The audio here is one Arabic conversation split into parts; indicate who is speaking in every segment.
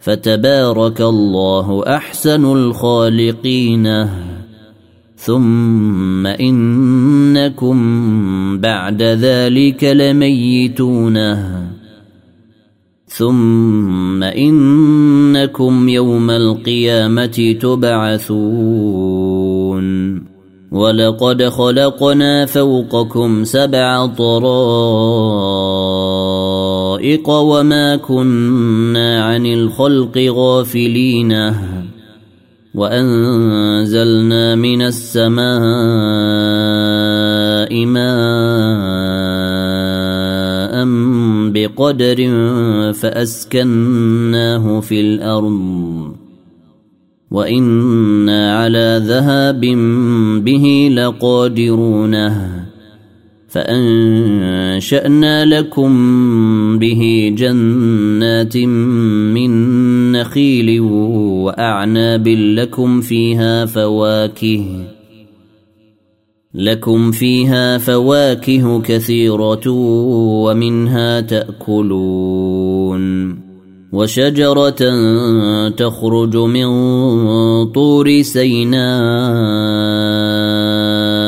Speaker 1: فتبارك الله أحسن الخالقين. ثم إنكم بعد ذلك لميتون. ثم إنكم يوم القيامة تبعثون. ولقد خلقنا فوقكم سبع طرائق وما كنا عن الخلق غافلين. وأنزلنا من السماء ماء بقدر فأسكناه في الأرض. وإنا على ذهاب به لقادرون. فأنشأنا لكم به جنات من نخيل وأعناب لكم فيها فواكه لكم فيها فواكه كثيرة ومنها تأكلون. وشجرة تخرج من طور سيناء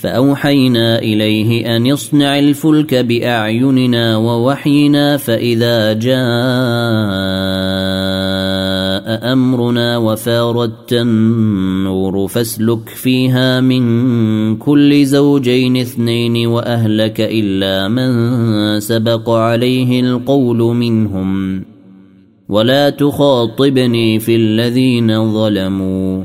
Speaker 1: فأوحينا إليه أن يصنع الفلك بأعيننا ووحينا فإذا جاء أمرنا وفاردت النور فاسلك فيها من كل زوجين اثنين وأهلك إلا من سبق عليه القول منهم ولا تخاطبني في الذين ظلموا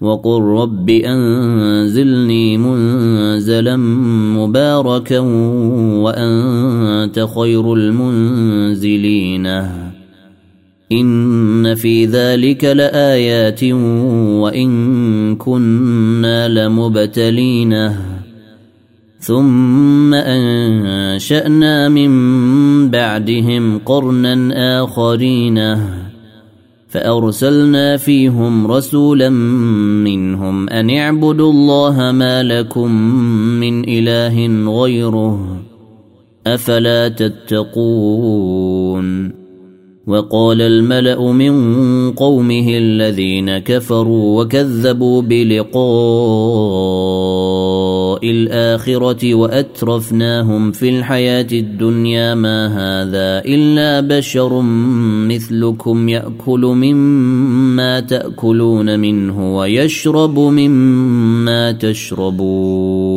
Speaker 1: وقل رب أنزلني منزلا مباركا وأنت خير المنزلين. إن في ذلك لآيات وإن كنا لمبتلين. ثم أنشأنا من بعدهم قرنا آخرين. فأرسلنا فيهم رسولا منهم أن اعبدوا الله ما لكم من إله غيره أفلا تتقون وقال الملأ من قومه الذين كفروا وكذبوا بلقاء الآخرة وأترفناهم في الحياة الدنيا ما هذا إلا بشر مثلكم يأكل مما تأكلون منه ويشرب مما تشربون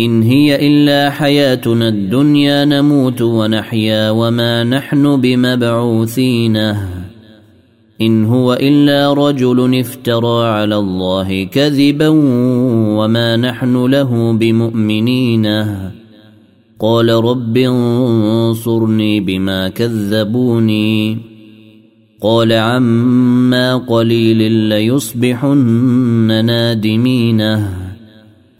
Speaker 1: إن هي إلا حياتنا الدنيا نموت ونحيا وما نحن بمبعوثين. إن هو إلا رجل افترى على الله كذبا وما نحن له بمؤمنين. قال رب انصرني بما كذبوني. قال عما قليل ليصبحن نادمينه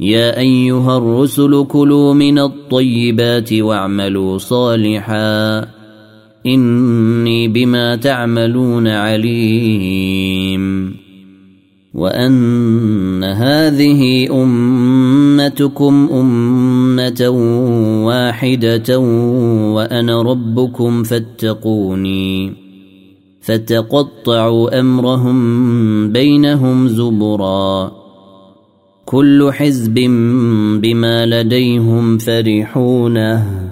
Speaker 1: يا أيها الرسل كلوا من الطيبات واعملوا صالحا. إني بما تعملون عليم. وأن هذه أمتكم أمة واحدة وأنا ربكم فاتقوني. فتقطعوا أمرهم بينهم زبرا. كل حزب بما لديهم فرحونه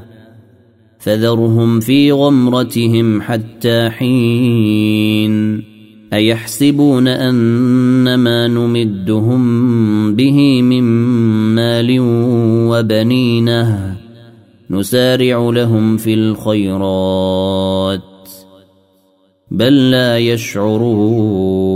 Speaker 1: فذرهم في غمرتهم حتى حين. أيحسبون ان ما نمدهم به من مال وبنينه نسارع لهم في الخيرات بل لا يشعرون.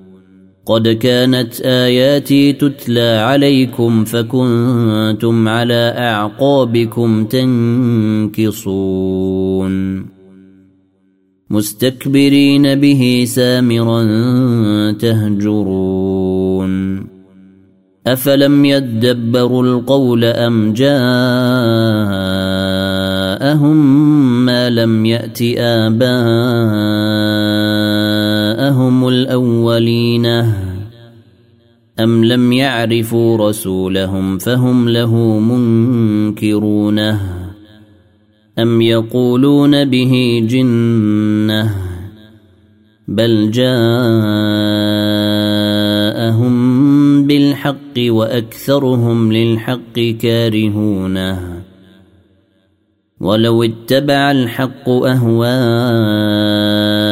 Speaker 1: قد كانت آياتي تتلى عليكم فكنتم على أعقابكم تنكصون. مستكبرين به سامرا تهجرون. أفلم يدبروا القول أم جاءهم ما لم يأت آباءهم الأولين. أم لم يعرفوا رسولهم فهم له منكرونه أم يقولون به جنة. بل جاءهم بالحق وأكثرهم للحق كارهونه ولو اتبع الحق أهواءهم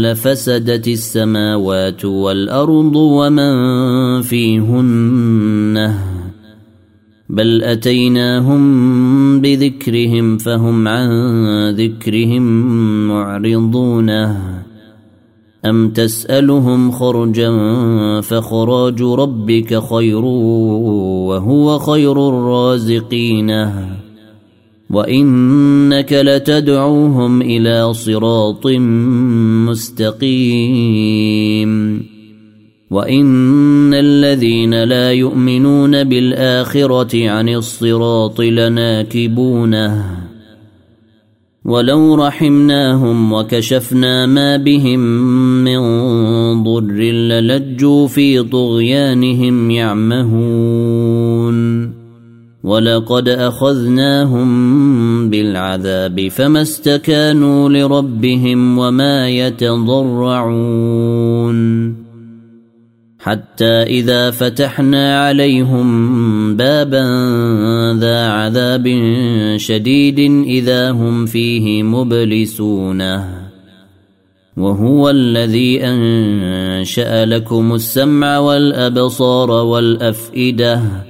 Speaker 1: لفسدت السماوات والأرض ومن فيهن. بل أتيناهم بذكرهم فهم عن ذكرهم معرضونه أم تسألهم خرجا فخراج ربك خير وهو خير الرازقين. وإنك لتدعوهم إلى صراط مستقيم وإن الذين لا يؤمنون بالآخرة عن الصراط لناكبونه ولو رحمناهم وكشفنا ما بهم من ضر للجوا في طغيانهم يعمهون ولقد اخذناهم بالعذاب فما استكانوا لربهم وما يتضرعون حتى اذا فتحنا عليهم بابا ذا عذاب شديد اذا هم فيه مبلسون وهو الذي انشا لكم السمع والابصار والافئده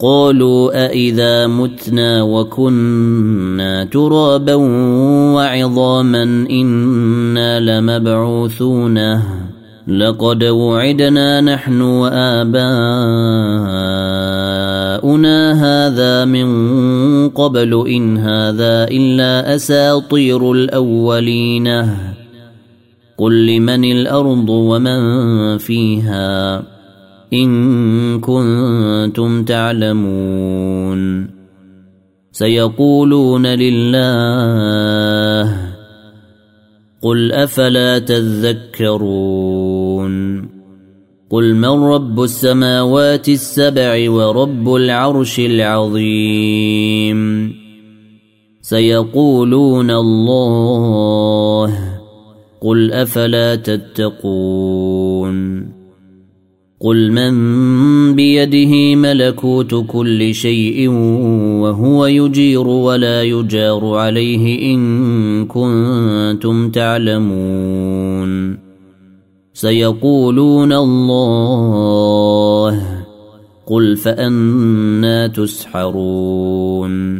Speaker 1: قالوا أإذا متنا وكنا ترابا وعظاما إنا لمبعوثون. لقد وعدنا نحن وآباؤنا آباؤنا هذا من قبل إن هذا إلا أساطير الأولين. قل لمن الأرض ومن فيها؟ إن كنتم تعلمون. سيقولون لله قل أفلا تذكرون. قل من رب السماوات السبع ورب العرش العظيم. سيقولون الله قل أفلا تتقون. قل من بيده ملكوت كل شيء وهو يجير ولا يجار عليه ان كنتم تعلمون سيقولون الله قل فأنا تسحرون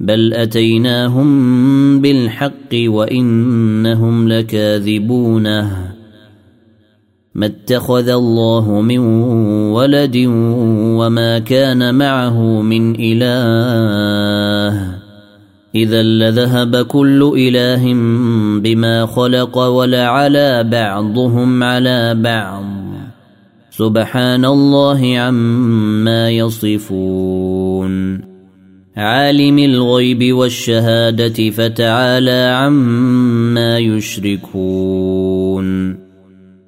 Speaker 1: بل أتيناهم بالحق وإنهم لكاذبونه ما اتخذ الله من ولد وما كان معه من إله. إذا لذهب كل إله بما خلق ولعلى بعضهم على بعض. سبحان الله عما يصفون. عالم الغيب والشهادة فتعالى عما يشركون.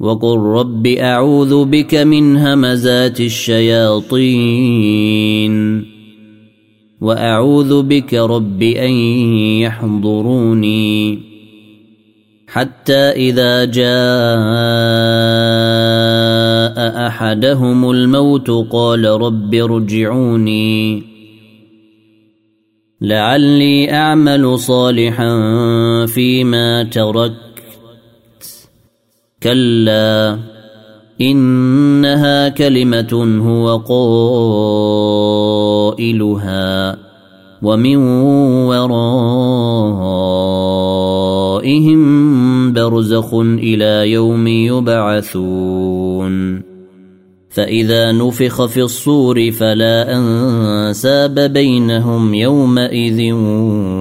Speaker 1: وقل رب أعوذ بك من همزات الشياطين وأعوذ بك رب أن يحضروني حتى إذا جاء أحدهم الموت قال رب ارجعوني لعلي أعمل صالحا فيما تركت كلا إنها كلمة هو قائلها ومن ورائهم برزخ إلى يوم يبعثون. فإذا نفخ في الصور فلا أنساب بينهم يومئذ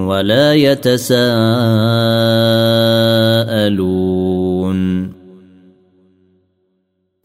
Speaker 1: ولا يتساءلون.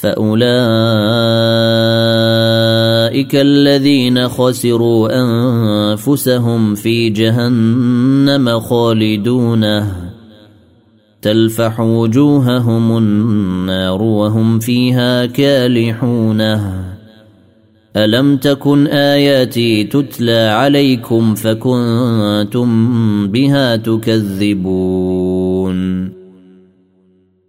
Speaker 1: فأولئك الذين خسروا أنفسهم في جهنم خالدونه. تلفح وجوههم النار وهم فيها كالحونه ألم تكن آياتي تتلى عليكم فكنتم بها تكذبون؟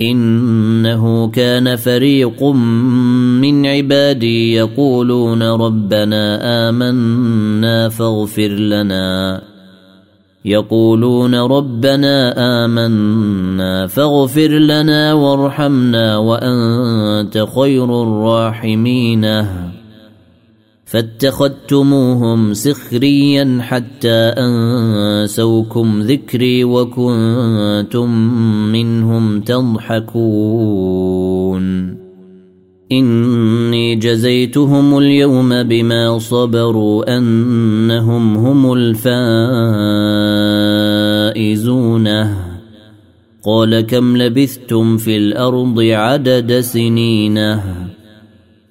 Speaker 1: إنه كان فريق من عبادي يقولون ربنا آمنا فاغفر لنا. يقولون ربنا آمنا فاغفر لنا وارحمنا وأنت خير الراحمين. فاتخذتموهم سخريا حتى أنسوكم ذكري وكنتم منهم تضحكون. إني جزيتهم اليوم بما صبروا أنهم هم الفائزون. قال كم لبثتم في الأرض عدد سنين.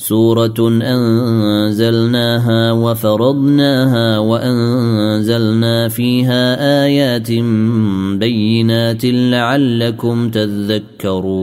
Speaker 1: سورة أنزلناها وفرضناها وأنزلنا فيها آيات بينات لعلكم تذكرون.